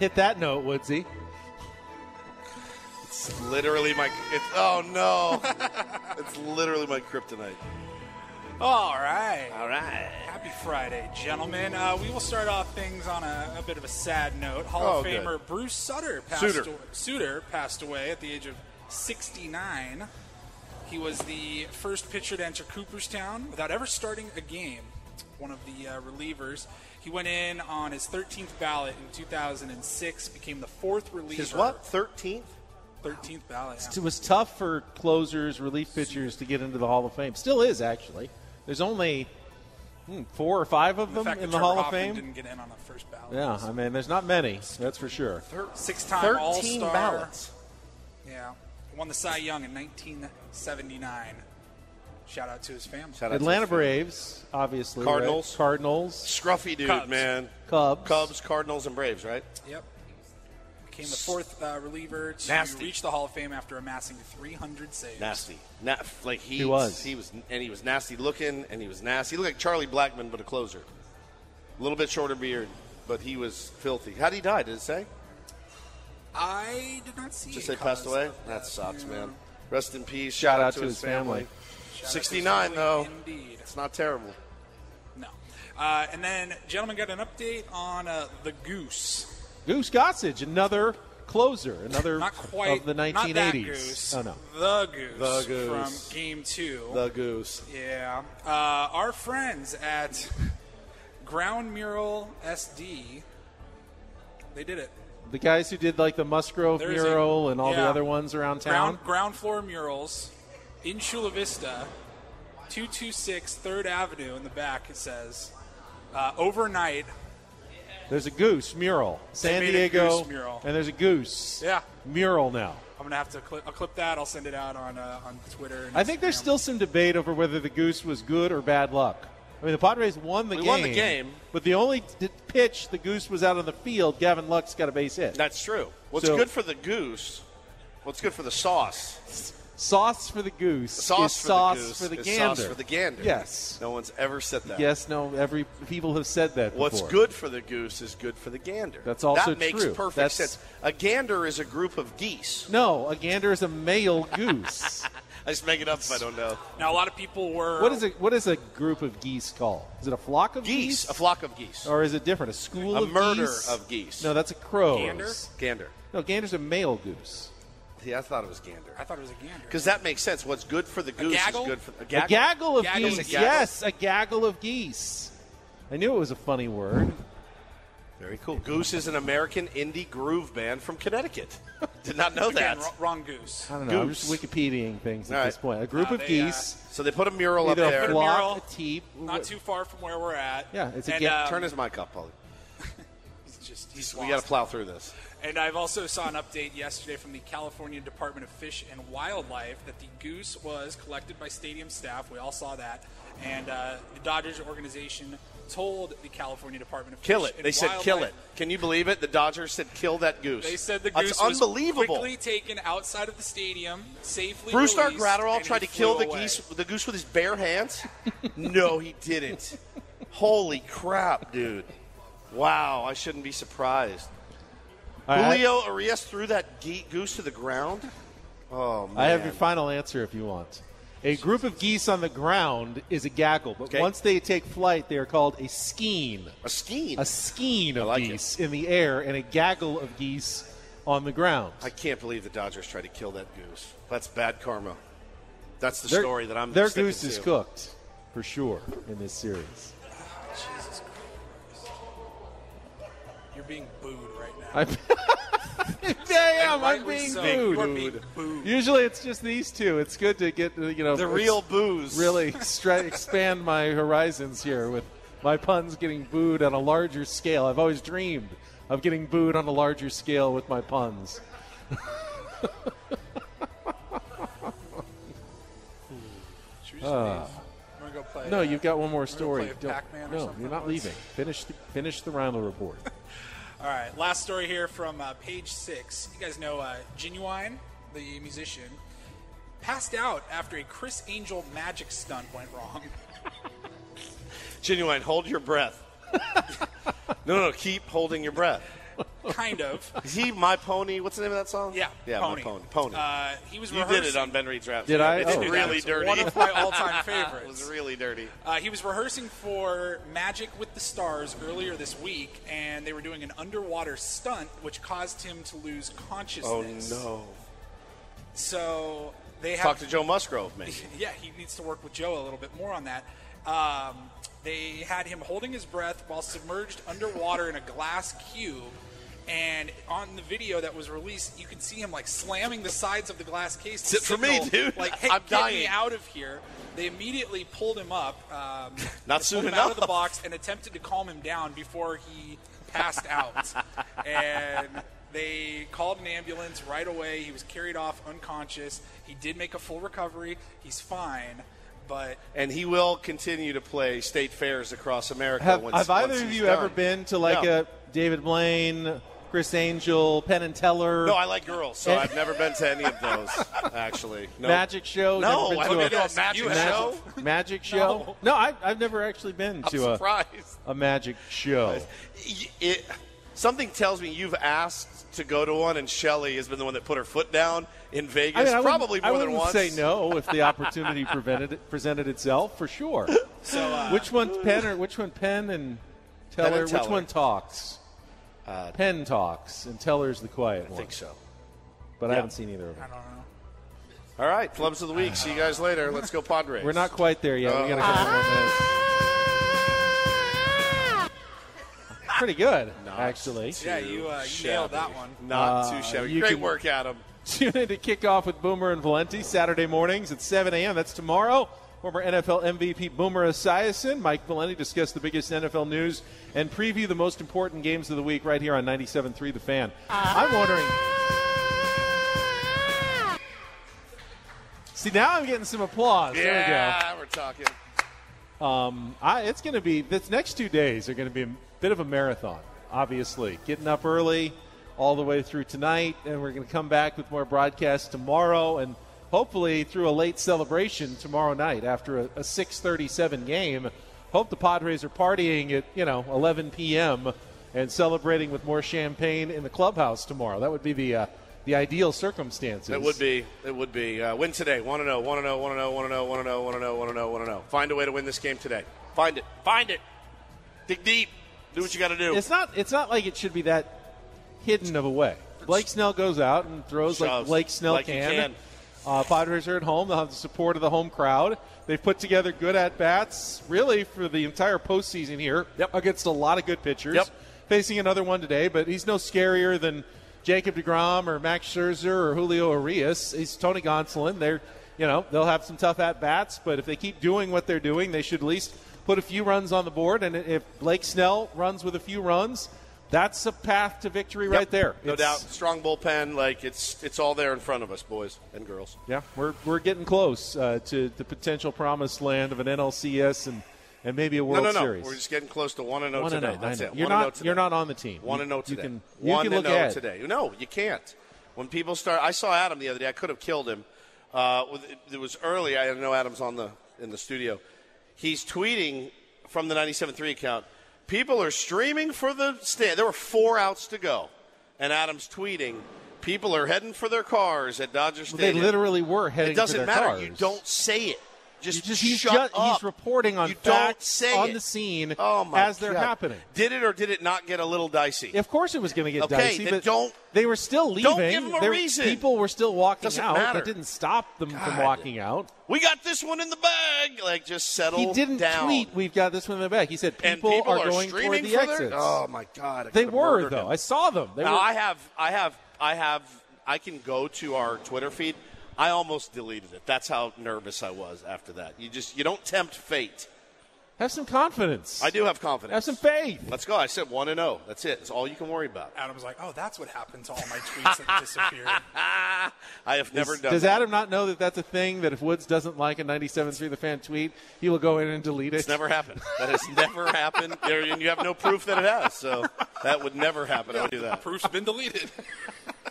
S4: Hit that note, Woodsy.
S7: It's literally my. It's, oh, no. [LAUGHS] it's literally my kryptonite.
S8: All right.
S7: All right.
S8: Happy Friday, gentlemen. Uh, we will start off things on a, a bit of a sad note. Hall
S7: Oh,
S8: of
S7: good.
S8: Famer Bruce Sutter passed
S7: Sutter.
S8: Away, Suter passed away at the age of 69. He was the first pitcher to enter Cooperstown without ever starting a game. One of the uh, relievers. He went in on his 13th ballot in 2006. Became the fourth reliever.
S7: His what? 13th?
S8: 13th ballot. yeah.
S4: It was tough for closers, relief pitchers to get into the Hall of Fame. Still is, actually. There's only hmm, four or five of
S8: The
S4: them
S8: fact
S4: in
S8: that
S4: the
S8: Trevor
S4: Hall of
S8: Hoffman
S4: Fame.
S8: didn't get in on the first ballot.
S4: Yeah, I mean, there's not many, that's for sure.
S8: Six-time
S7: 13
S8: All-Star.
S7: ballots.
S8: Yeah, won the Cy Young in 1979. Shout out to his family.
S7: Shout out to
S4: Atlanta
S7: family.
S4: Braves, obviously.
S7: Cardinals.
S4: right? Cardinals.
S7: Scruffy dude,
S8: Cubs.
S7: man.
S4: Cubs.
S7: Cubs, Cardinals, and Braves, right?
S8: Yep. Became the fourth uh, reliever to
S7: Nasty.
S8: reach the Hall of Fame after amassing 300 saves.
S7: Nasty. Na- like he,
S4: He was.
S7: He was, and he was nasty looking, and he was nasty. He looked like Charlie Blackmon, but a closer. A little bit shorter beard, but he was filthy. How did he die? Did it say?
S8: I did not see.
S7: Just
S8: a
S7: say passed away.
S8: of
S7: That sucks, man. Rest in peace.
S4: Shout out to his family.
S8: Shout out to
S7: 69 though.
S8: Indeed.
S7: It's not terrible.
S8: No. Uh, and then, gentlemen, got an update on uh, the Goose.
S4: Goose Gossage, another closer, another
S8: Not quite
S4: of the 1980s.
S8: Not that goose.
S4: Oh, no.
S8: The Goose.
S7: The Goose.
S8: from Game Two.
S7: The goose.
S8: Yeah. Uh, our friends at Ground Mural SD, they did it.
S4: The guys who did like the Musgrove
S8: There's a-
S4: mural and all the other ones around town.
S8: Ground, ground floor murals in Chula Vista, 226 3rd Avenue in the back, it says. Uh, overnight,
S4: There's a goose mural, San Diego,
S8: goose mural.
S4: and there's a goose
S8: Yeah.
S4: mural now.
S8: I'm going to have to clip, I'll clip that. I'll send it out on, uh, on Twitter. And
S4: I think there's
S8: Instagram.
S4: still some debate over whether the goose was good or bad luck. I mean, the Padres won the
S7: We
S4: game.
S7: won the game.
S4: but the only d- pitch the goose was out on the field, Gavin Lux got a base hit.
S7: That's true. What's
S4: So-
S7: good for the goose? What's good for the sauce? [LAUGHS]
S4: Sauce for the goose.
S7: Sauce
S4: is
S7: for
S4: sauce
S7: the goose
S4: for the
S7: is
S4: gander.
S7: sauce for the gander.
S4: Yes.
S7: No one's ever said that.
S4: Yes. No. Every people have said that.
S7: What's
S4: before.
S7: good for the goose is good for the gander.
S4: That's also
S7: that makes
S4: true.
S7: perfect
S4: That's-
S7: sense. A gander is a group of geese.
S4: No, a gander is a male goose. [LAUGHS]
S7: I just make it up if I don't know.
S8: Now, a lot of people were.
S4: what is a what is a group of geese called? Is it a flock of geese?
S7: Geese, a flock of geese.
S4: Or is it different? A school
S7: A
S4: of
S7: murder
S4: geese?
S7: of geese.
S4: No, that's a crow.
S8: Gander?
S7: Gander.
S4: No, gander's a male goose.
S7: Yeah, I thought it was gander.
S8: I thought it was a gander.
S7: Because that makes sense. What's good for the goose
S8: gaggle?
S7: is good for the gander.
S4: A
S7: gaggle.
S4: gaggle of
S8: Gaggle's a
S4: geese.
S7: gaggle.
S4: Yes, a gaggle of geese. I knew it was a funny word.
S7: Very cool. Goose is an American indie groove band from Connecticut. [LAUGHS] Did not know
S8: Again,
S7: that.
S8: wrong, wrong goose.
S4: I don't know. I'm
S7: Goose.
S4: just Wikipediaing things at
S7: All
S4: this point. A group
S8: Uh,
S4: of
S8: they, uh,
S4: geese.
S7: So they put a mural up
S4: Either a
S7: there.
S8: Put a
S4: flock,
S8: mural.
S4: a teep.
S8: Not too far from where we're at.
S4: Yeah, it's a
S8: and,
S4: ga-
S8: um,
S7: Turn his mic up, Paulie. [LAUGHS]
S8: just he's
S7: we got to
S8: it.
S7: plow through this.
S8: And I've also saw an update yesterday from the California Department of Fish and Wildlife that the goose was collected by stadium staff. We all saw that, and uh, the Dodgers organization told the California Department of
S7: Kill
S8: Fish
S7: it. They said kill it. Can you believe it? The Dodgers said kill that goose.
S8: They said the
S7: That's
S8: goose was
S7: unbelievable.
S8: quickly taken outside of the stadium, safely.
S7: Bruce
S8: released, Graterol
S7: tried to kill the
S8: away.
S7: geese, the goose with his bare hands. [LAUGHS] no, he didn't. Holy crap, dude! Wow, I shouldn't be surprised.
S4: All right,
S7: Julio Urías threw that ge- goose to the ground. Oh man!
S4: I have your final answer if you want. A group of geese on the ground is a gaggle, but
S7: Okay.
S4: once they take flight, they are called a skein.
S7: A skein.
S4: A skein of
S7: like
S4: geese in the air and a gaggle of geese on the ground.
S7: I can't believe the Dodgers tried to kill that goose. That's bad karma. That's the
S4: Their-
S7: story that I'm.
S4: Their
S7: sticking
S4: goose is cooked for sure in this series.
S8: Jesus Christ. You're being booed right now.
S4: I, [LAUGHS] I am. I'm
S8: rightly
S4: being
S8: so.
S4: booed.
S8: You are being booed.
S4: Usually it's just these two. It's good to get uh, you know
S7: The real booze.
S4: Really [LAUGHS] stra- expand my horizons here with my puns getting booed on a larger scale. I've always dreamed of getting booed on a larger scale with my puns.
S8: Should we just leave? Wanna go play,
S4: no,
S8: uh,
S4: you've got one more story.
S8: play
S4: Don't-
S8: Pac-Man
S4: no,
S8: something?
S4: you're not leaving. Finish the, finish the round of report.
S8: All right, last story here from uh, page six. You guys know uh, Ginuwine, the musician, passed out after a Criss Angel magic stunt went wrong.
S7: Ginuwine, hold your breath. no, [LAUGHS] no, no, keep holding your breath. [LAUGHS]
S8: kind of.
S7: Is he my pony? What's the name of that song?
S8: Yeah,
S7: yeah,
S8: Pony.
S7: my pony. Pony.
S8: Uh, he was
S7: you did it on Ben Reed's rap.
S4: Did I?
S7: It's
S4: Oh.
S7: really
S8: It's
S7: dirty.
S8: One of my [LAUGHS] all-time favorites.
S7: it was really dirty.
S8: Uh, he was rehearsing for Magic with the Stars earlier this week, and they were doing an underwater stunt, which caused him to lose consciousness.
S7: Oh no!
S8: So they have
S7: Talk to Joe Musgrove, maybe. [LAUGHS]
S8: yeah, he needs to work with Joe a little bit more on that. Um, they had him holding his breath while submerged underwater in a glass cube. And on the video that was released, you can see him like slamming the sides of the glass case. to
S7: Sit for me, dude.
S8: Like, [LAUGHS] hey,
S7: I'm
S8: get me
S7: dying.
S8: out of here. They immediately pulled him up. Um, [LAUGHS]
S7: Not soon
S8: pulled him out of the box and attempted to calm him down before he passed out. [LAUGHS] and they called an ambulance right away. He was carried off unconscious. He did make a full recovery. He's fine, but
S7: And he will continue to play state fairs across America.
S4: Have,
S7: once,
S4: have either
S7: once
S4: of
S7: he's
S4: you
S7: done.
S4: ever been to like
S7: No.
S4: a David Blaine, Criss Angel, Penn and Teller?
S7: No, I like girls, so I've never been to any of those. Actually, no.
S4: Magic show?
S7: No, I
S4: been to
S7: been to a magic show.
S4: Magic [LAUGHS] show? No, I, I've never actually been
S7: I'm
S4: to a, a magic show.
S7: It, something tells me you've asked to go to one, and Shelly has been the one that put her foot down in Vegas,
S4: I mean, I
S7: probably
S4: I
S7: more than
S4: wouldn't
S7: once.
S4: say no if the [LAUGHS] opportunity it, presented itself for sure.
S8: so uh,
S4: which one, Penn or which one, Penn and Teller?
S7: and
S4: Which one talks?
S7: Uh,
S4: Penn talks, and Teller's the quiet One.
S7: I
S4: one.
S7: think so.
S4: But I
S7: Yeah.
S4: haven't seen either of
S8: I
S4: them.
S8: don't know.
S7: All right, flubs of the week. See you guys later. Let's go Padres.
S4: We're not quite there yet. we got a
S7: Uh,
S4: couple more minutes. Pretty good, [LAUGHS] actually.
S8: Yeah, you, uh, you nailed that one.
S7: Not
S4: Uh,
S7: too shabby.
S4: you
S7: Great
S4: can-
S7: work, Adam. [LAUGHS]
S4: Tune in to kick off with Boomer and Valenti Saturday mornings at 7 a.m. That's tomorrow. Former NFL MVP Boomer Esiason, Mike Valenti discuss the biggest NFL news and preview the most important games of the week right here on 97.3 The Fan. I'm wondering. See, now I'm getting some applause. There we go.
S7: we're talking.
S4: Um, I, it's going to be this next two days are going to be a bit of a marathon. Obviously, getting up early all the way through tonight, and we're going to come back with more broadcasts tomorrow, and hopefully through a late celebration tomorrow night after a, a 6:37 game. Hope the Padres are partying at you know 11 p.m. and celebrating with more champagne in the clubhouse tomorrow. That would be the uh, the ideal circumstances.
S7: It would be. It would be. Uh, win today. Want to know. Want to know. Want to know. Want to know. Want to know. Want to know. Want to know. Want to know. Find a way to win this game today. Find it. Find it. Dig deep. Do what you got to do.
S4: It's not. It's not like it should be that hidden of a way. Blake Snell goes out and throws like Blake Snell
S7: Like
S4: can.
S7: can.
S4: Uh, Padres are at home. They'll have the support of the home crowd. They've put together good at bats, really, for the entire postseason here against a lot of good pitchers.
S7: Yep.
S4: Facing another one today, but he's no scarier than Jacob DeGrom or Max Scherzer or Julio Urías. He's Tony Gonsolin. They're, you know, they'll have some tough at bats, but if they keep doing what they're doing, they should at least put a few runs on the board. And if Blake Snell runs with a few runs,
S11: That's a path to victory right there.
S12: No
S11: It's-
S12: doubt. Strong bullpen. Like it's it's all there in front of us, boys and girls.
S11: Yeah, we're we're getting close uh, to the potential promised land of an NLCS and and maybe a World
S12: no, no, no.
S11: Series.
S12: We're just getting close to one and zero today.
S11: oh, I
S12: That's it.
S11: You're
S12: One
S11: not-
S12: oh today.
S11: you're not on the team.
S12: One and zero
S11: you can- you
S12: one
S11: can look ahead.
S12: today. No, you can't. When people start, I saw Adam the other day. I could have killed him. Uh, with, it was early. I know Adam's on the in the studio. He's tweeting from the 97.3 account. People are streaming for the stand. There were four outs to go, and Adam's tweeting. People are heading for their cars at Dodger
S11: Well, they literally were heading
S12: It doesn't matter.
S11: cars.
S12: You don't say it. Just,
S11: just, he's,
S12: shut
S11: ju-
S12: up.
S11: he's reporting on
S12: you don't
S11: facts
S12: say
S11: on
S12: it.
S11: the scene
S12: oh my
S11: as they're
S12: God.
S11: happening.
S12: Did it or did it not get a little dicey?
S11: Of course, it was going to get
S12: Okay,
S11: dicey,
S12: then
S11: but
S12: don't-
S11: They were still leaving.
S12: don't give 'em a
S11: There-
S12: reason.
S11: People were still walking
S12: Doesn't
S11: out.
S12: matter.
S11: That didn't stop them from walking out.
S12: We got this one in the bag. Like just settle.
S11: He didn't
S12: down.
S11: tweet. We've got this one in the bag. He said people,
S12: people
S11: are,
S12: are
S11: going toward the exits.
S12: Oh my God! I
S11: They were though.
S12: him.
S11: I saw them. They
S12: now
S11: were.
S12: I have, I have, I have. I can go to our Twitter feed. I almost deleted it. That's how nervous I was after that. You just you don't tempt fate.
S11: Have some confidence.
S12: I do have confidence.
S11: Have some faith.
S12: Let's go. I said one and zero. That's it. That's all you can worry about.
S8: Adam's like, oh, that's what happened to all my tweets that disappeared. [LAUGHS]
S12: I have never
S11: Does,
S12: done.
S11: does
S12: that.
S11: Adam not know that that's a thing? That if Woods doesn't like a 97.3 The Fan tweet, he will go in and delete it.
S12: It's never happened. That has [LAUGHS] never happened. And you have no proof that it has. So that would never happen. I would do that.
S8: Proof's been deleted. [LAUGHS]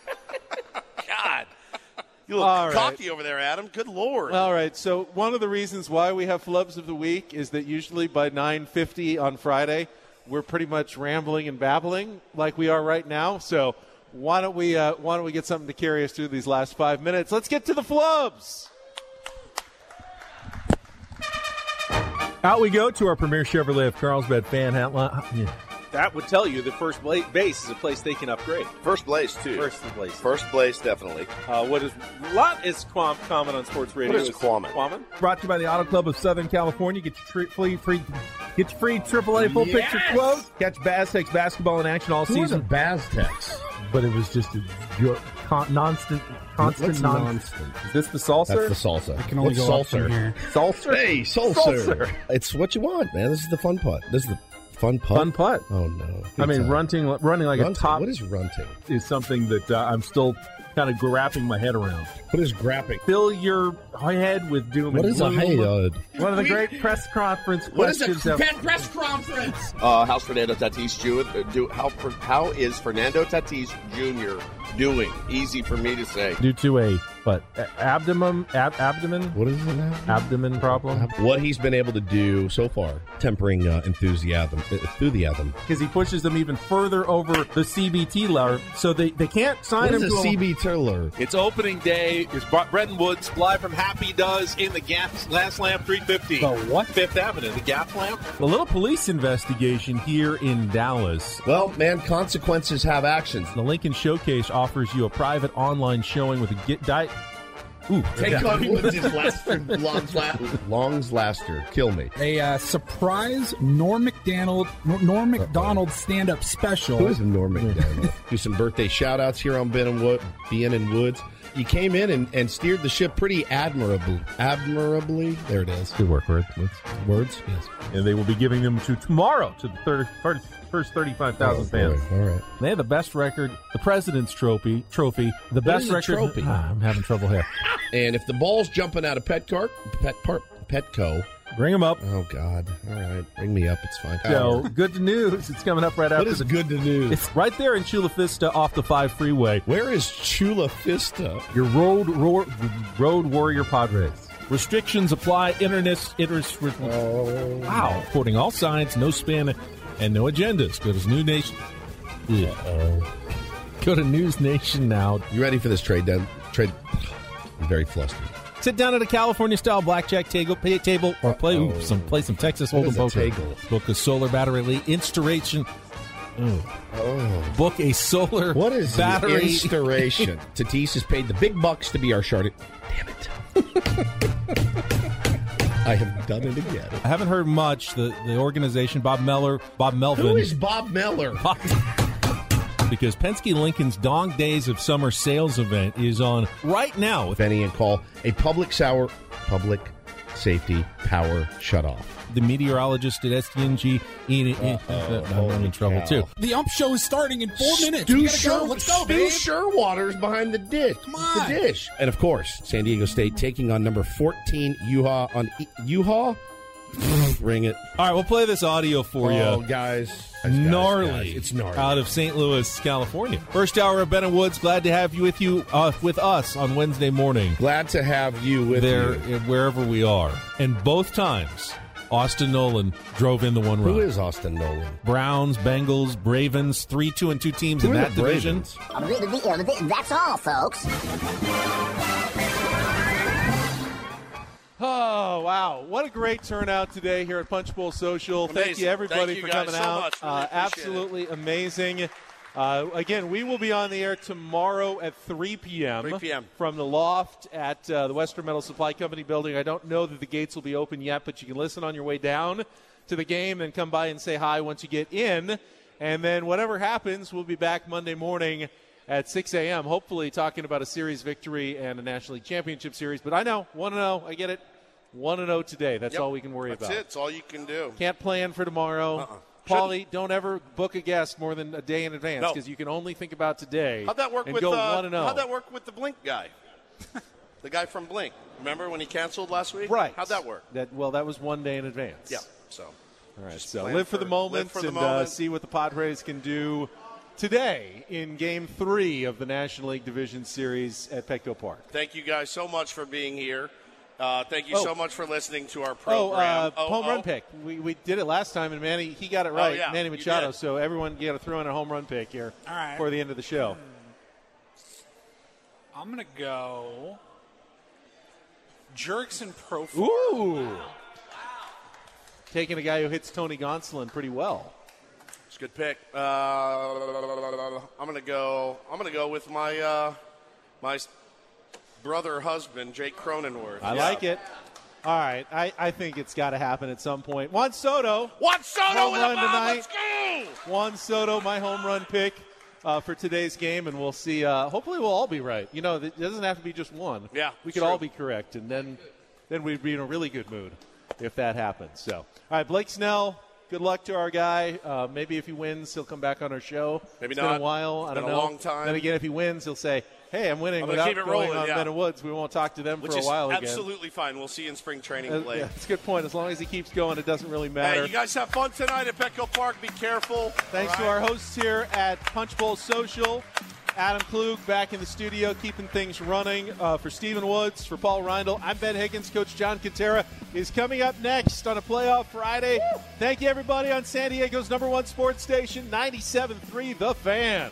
S12: God. You look
S11: All right.
S12: cocky over there, Adam. Good lord.
S11: All right. So one of the reasons why we have flubs of the week is that usually by 9:50 on Friday, we're pretty much rambling and babbling like we are right now. So why don't we uh, why don't we get something to carry us through these last five minutes? Let's get to the flubs.
S4: Out we go to our premier Chevrolet of Carlsbad fan hotline. Yeah.
S13: That would tell you the first bla- base is a place they can upgrade.
S14: First place too.
S13: First place.
S14: First place, definitely.
S13: Uh, what is lot is quam, common on sports radio.
S14: is Quammen?
S13: Quammen?
S4: Brought to you by the Auto Club of Southern California. Get your free, free, free get your free AAA full picture quote. Catch Baztex basketball in action all
S7: Who
S4: season.
S7: a Baztex?
S4: But it was just a jo- con- constant, constant
S7: What's
S4: non-
S7: constant?
S4: Is this the salsa?
S7: That's the salsa.
S4: I can only
S7: What's
S4: go
S7: salsa?
S4: Salsa?
S7: Hey, salsa.
S4: Salsa.
S7: It's what you want, man. This is the fun putt. This is the fun putt.
S4: Fun putt.
S7: Oh no.
S4: I mean,
S7: Good time.
S4: runting, running like
S7: Runting.
S4: a top
S7: What is runting?
S4: is something that uh, I'm still kind of wrapping my head around.
S7: What is grapping?
S4: Fill your head with doom
S7: What
S4: and
S7: is a
S4: gloom.
S7: head?
S4: One of the great press conference
S14: What is
S4: questions.
S14: a
S4: of-
S14: press conference? Uh, how's Fernando Tatis doing? Uh, do, how, how is Fernando Tatis Jr. doing? Easy for me to say.
S4: due to a what a- abdomen ab- abdomen
S7: What is it now?
S4: abdomen problem
S7: What he's been able to do so far, tempering uh, enthusiasm. Enthusiasm.
S4: because he pushes them even further over the CBT level, so they, they can't sign
S7: What
S4: him
S7: is a
S4: to
S7: CB
S13: It's opening day. It's Bretton Woods live from Happy Does in the Gap Last Lamp 350.
S4: The what?
S13: Fifth Avenue. The Gap Lamp.
S4: a little police investigation here in Dallas.
S7: Well, man, consequences have actions.
S4: The Lincoln Showcase offers you a private online showing with a get diet. Ooh,
S7: Take
S4: yeah.
S7: on Woods' laster, longs, la- longs laster. Kill me.
S15: A uh, surprise Norm Macdonald Norm Macdonald stand up special.
S7: Who is Norm Macdonald? Do some birthday shout outs here on Ben and Wood, Ben and Woods. You came in and, and steered the ship pretty admirably. Admirably. There it is.
S4: Good work, words.
S7: Words? Yes.
S4: And they will be giving them to tomorrow to the third, first, first 35,000
S7: Oh,
S4: fans.
S7: All right.
S4: They have the best record, the President's Trophy, trophy, the best
S7: is a
S4: record.
S7: trophy?
S4: Ah, I'm having trouble here.
S7: And if the ball's jumping out of Petco, Pet Park, Petco.
S4: Bring them up.
S7: Oh, God. All right. Bring me up. It's fine.
S4: So, good news. It's coming up right after
S7: what is
S4: the
S7: good to news?
S4: It's right there in Chula Vista off the 5 freeway.
S7: Where is Chula Vista?
S4: Your road roar, road warrior Padres. Restrictions apply. Internet, interest.
S7: Oh.
S4: Wow. Quoting all signs, no spam, and no agendas. Go to New Nation.
S7: Uh-oh.
S4: Go to News Nation now.
S7: You ready for this trade? Down trade. I'm very flustered.
S4: Sit down at a California-style blackjack table, pay table or play ooh, some play some Texas Hold'em poker. Book a solar battery lead installation.
S7: Oh.
S4: Book a solar
S7: What is
S4: battery
S7: the inspiration? [LAUGHS] Tatis has paid the big bucks to be our Charlotte. Damn it. I have done it again.
S4: I haven't heard much. The the organization, Bob Meller, Bob Melvin.
S7: Who is Bob Meller?
S4: Because Penske Lincoln's Dong Days of Summer sales event is on right now.
S7: With Benny and Call, a public sour public
S16: safety, power, shut off.
S17: The meteorologist at STNG, Ian, Ian,
S16: Uh-oh, uh,
S17: I'm in trouble
S16: cow.
S17: too.
S15: The ump show is starting in four minutes.
S16: Stu,
S15: We
S16: Sher-
S15: go. Let's go,
S16: Stu
S15: babe.
S16: Scheurwater's behind the dish. Come
S15: on.
S16: The dish. And of course, San Diego State taking on number 14 Yuha on E- Yuha. [LAUGHS] Ring it.
S17: All right, we'll play this audio for
S16: Oh,
S17: you.
S16: guys.
S17: gnarly.
S16: guys, It's gnarly.
S17: Out of St. Louis, California. First hour of Ben and Woods. Glad to have you with you uh, with us on Wednesday morning.
S16: Glad to have you with
S17: there
S16: you.
S17: uh, wherever we are. And both times, Austin Nolan drove in the one run.
S16: Who is Austin Nolan?
S17: Browns, Bengals, Ravens, three, two, and two teams
S16: Who
S17: in that division.
S18: That's all, folks.
S4: Oh wow! What a great turnout today here at Punch Bowl Social. Thank you everybody
S7: Thank you
S4: for coming
S7: so
S4: out.
S7: Really
S4: uh,
S7: appreciate it.
S4: absolutely amazing. Uh, again, we will be on the air tomorrow at 3 p.m.
S7: 3 p.m.
S4: from the loft at uh, the Western Metal Supply Company building. I don't know that the gates will be open yet, but you can listen on your way down to the game and come by and say hi once you get in. And then whatever happens, we'll be back Monday morning at 6 a.m. Hopefully, talking about a series victory and a National League Championship series. But I know, one and zero. I get it. One and zero today. That's
S7: Yep.
S4: all we can worry
S7: That's
S4: about.
S7: it. It's all you can do.
S4: Can't plan for tomorrow.
S7: Uh-uh.
S4: Paulie, don't ever book a guest more than a day in advance
S7: No.
S4: because you can only think about today.
S7: How'd that work
S4: and
S7: with
S4: go
S7: uh,
S4: one and oh.
S7: How'd that work with the Blink guy? [LAUGHS] the guy from Blink. Remember when he canceled last week?
S4: Right.
S7: How'd that work?
S4: That well, that was one day in advance.
S7: Yeah. So.
S4: All right. So live for,
S7: for-
S4: the moment
S7: for the
S4: and Uh, see what the Padres can do today in Game Three of the National League Division Series at Petco Park.
S7: Thank you guys so much for being here. Uh, thank you
S4: Oh.
S7: so much for listening to our
S4: Oh,
S7: program.
S4: uh, home run pick. We, we did it last time, and Manny he got it
S7: Oh,
S4: right.
S7: yeah,
S4: Manny Machado. So everyone got to throw in a home run pick here
S8: All right.
S4: for the end of the show.
S8: I'm gonna go. Jurickson Profar.
S4: Ooh. Taking a guy who hits Tony Gonsolin pretty well.
S7: It's a good pick. Uh, I'm gonna go. I'm gonna go with my uh, my s- brother husband, Jake Cronenworth.
S4: I
S7: Yeah.
S4: like it. All right, I, I think it's got to happen at some point. Juan Soto.
S7: Juan Soto
S4: home
S7: with a
S4: run
S7: bomb.
S4: tonight.
S7: Let's go.
S4: Juan Soto, my home run pick uh, for today's game, and we'll see. Uh, hopefully, we'll all be right. You know, it doesn't have to be just one.
S7: Yeah,
S4: we could all be correct, and then then we'd be in a really good mood if that happens. So, all right, Blake Snell. Good luck to our guy. Uh, maybe if he wins, he'll come back on our show.
S7: Maybe
S4: It's
S7: not.
S4: Been a while.
S7: It's
S4: I don't
S7: been a
S4: know.
S7: long time.
S4: Then again, if he wins, he'll say, "Hey, I'm winning."
S7: I'm gonna
S4: without
S7: keep it
S4: going
S7: rolling,
S4: on
S7: yeah.
S4: Ben and Woods. We won't talk to them
S7: Which
S4: for a
S7: is
S4: while again.
S7: absolutely fine. We'll see you in spring training
S4: Uh,
S7: play.
S4: yeah, that's a good point. As long as he keeps going, it doesn't really matter.
S7: Hey, you guys have fun tonight at Petco Park. Be careful.
S4: Thanks to our hosts here at Punch Bowl Social. Adam Klug back in the studio, keeping things running. Uh, for Stephen Woods, for Paul Reindl, I'm Ben Higgins. Coach John Kentera is coming up next on a playoff Friday. Thank you, everybody, on San Diego's number one sports station, 97.3 The Fan.